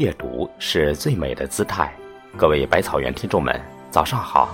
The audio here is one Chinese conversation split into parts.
阅读是最美的姿态。各位百草园听众们，早上好。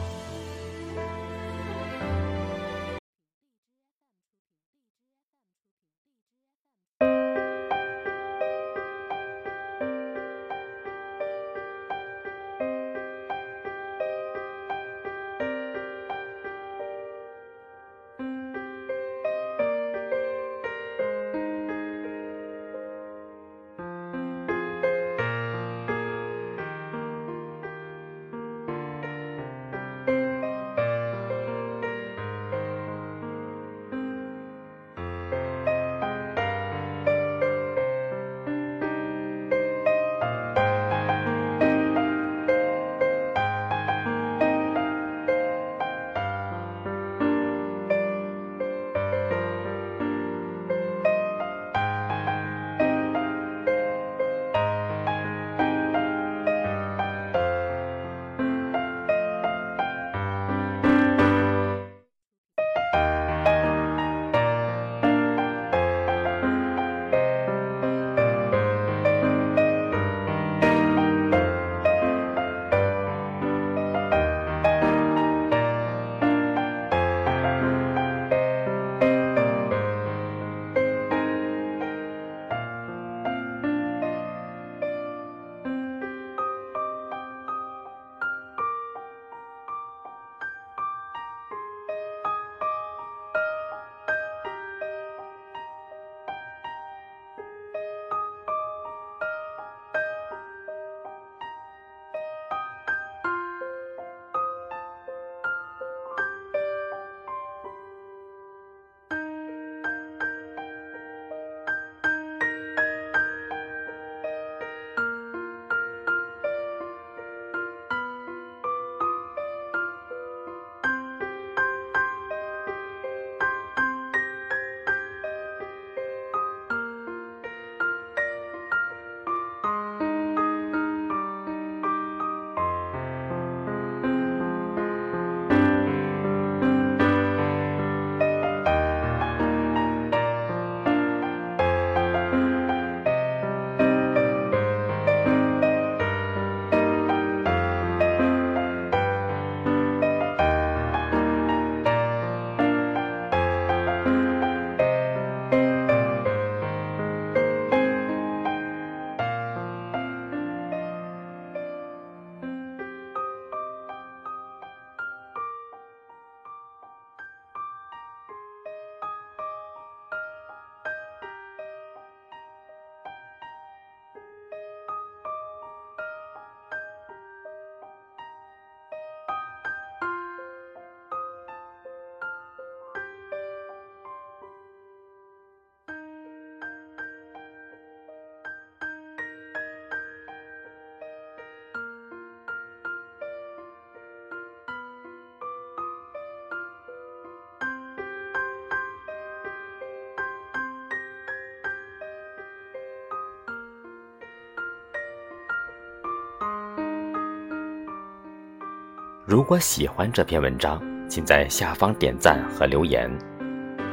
如果喜欢这篇文章，请在下方点赞和留言。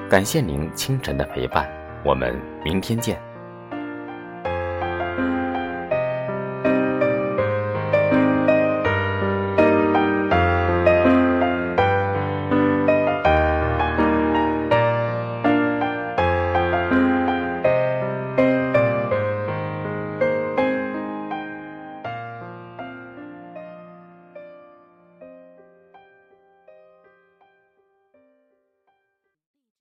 感谢您清晨的陪伴，我们明天见。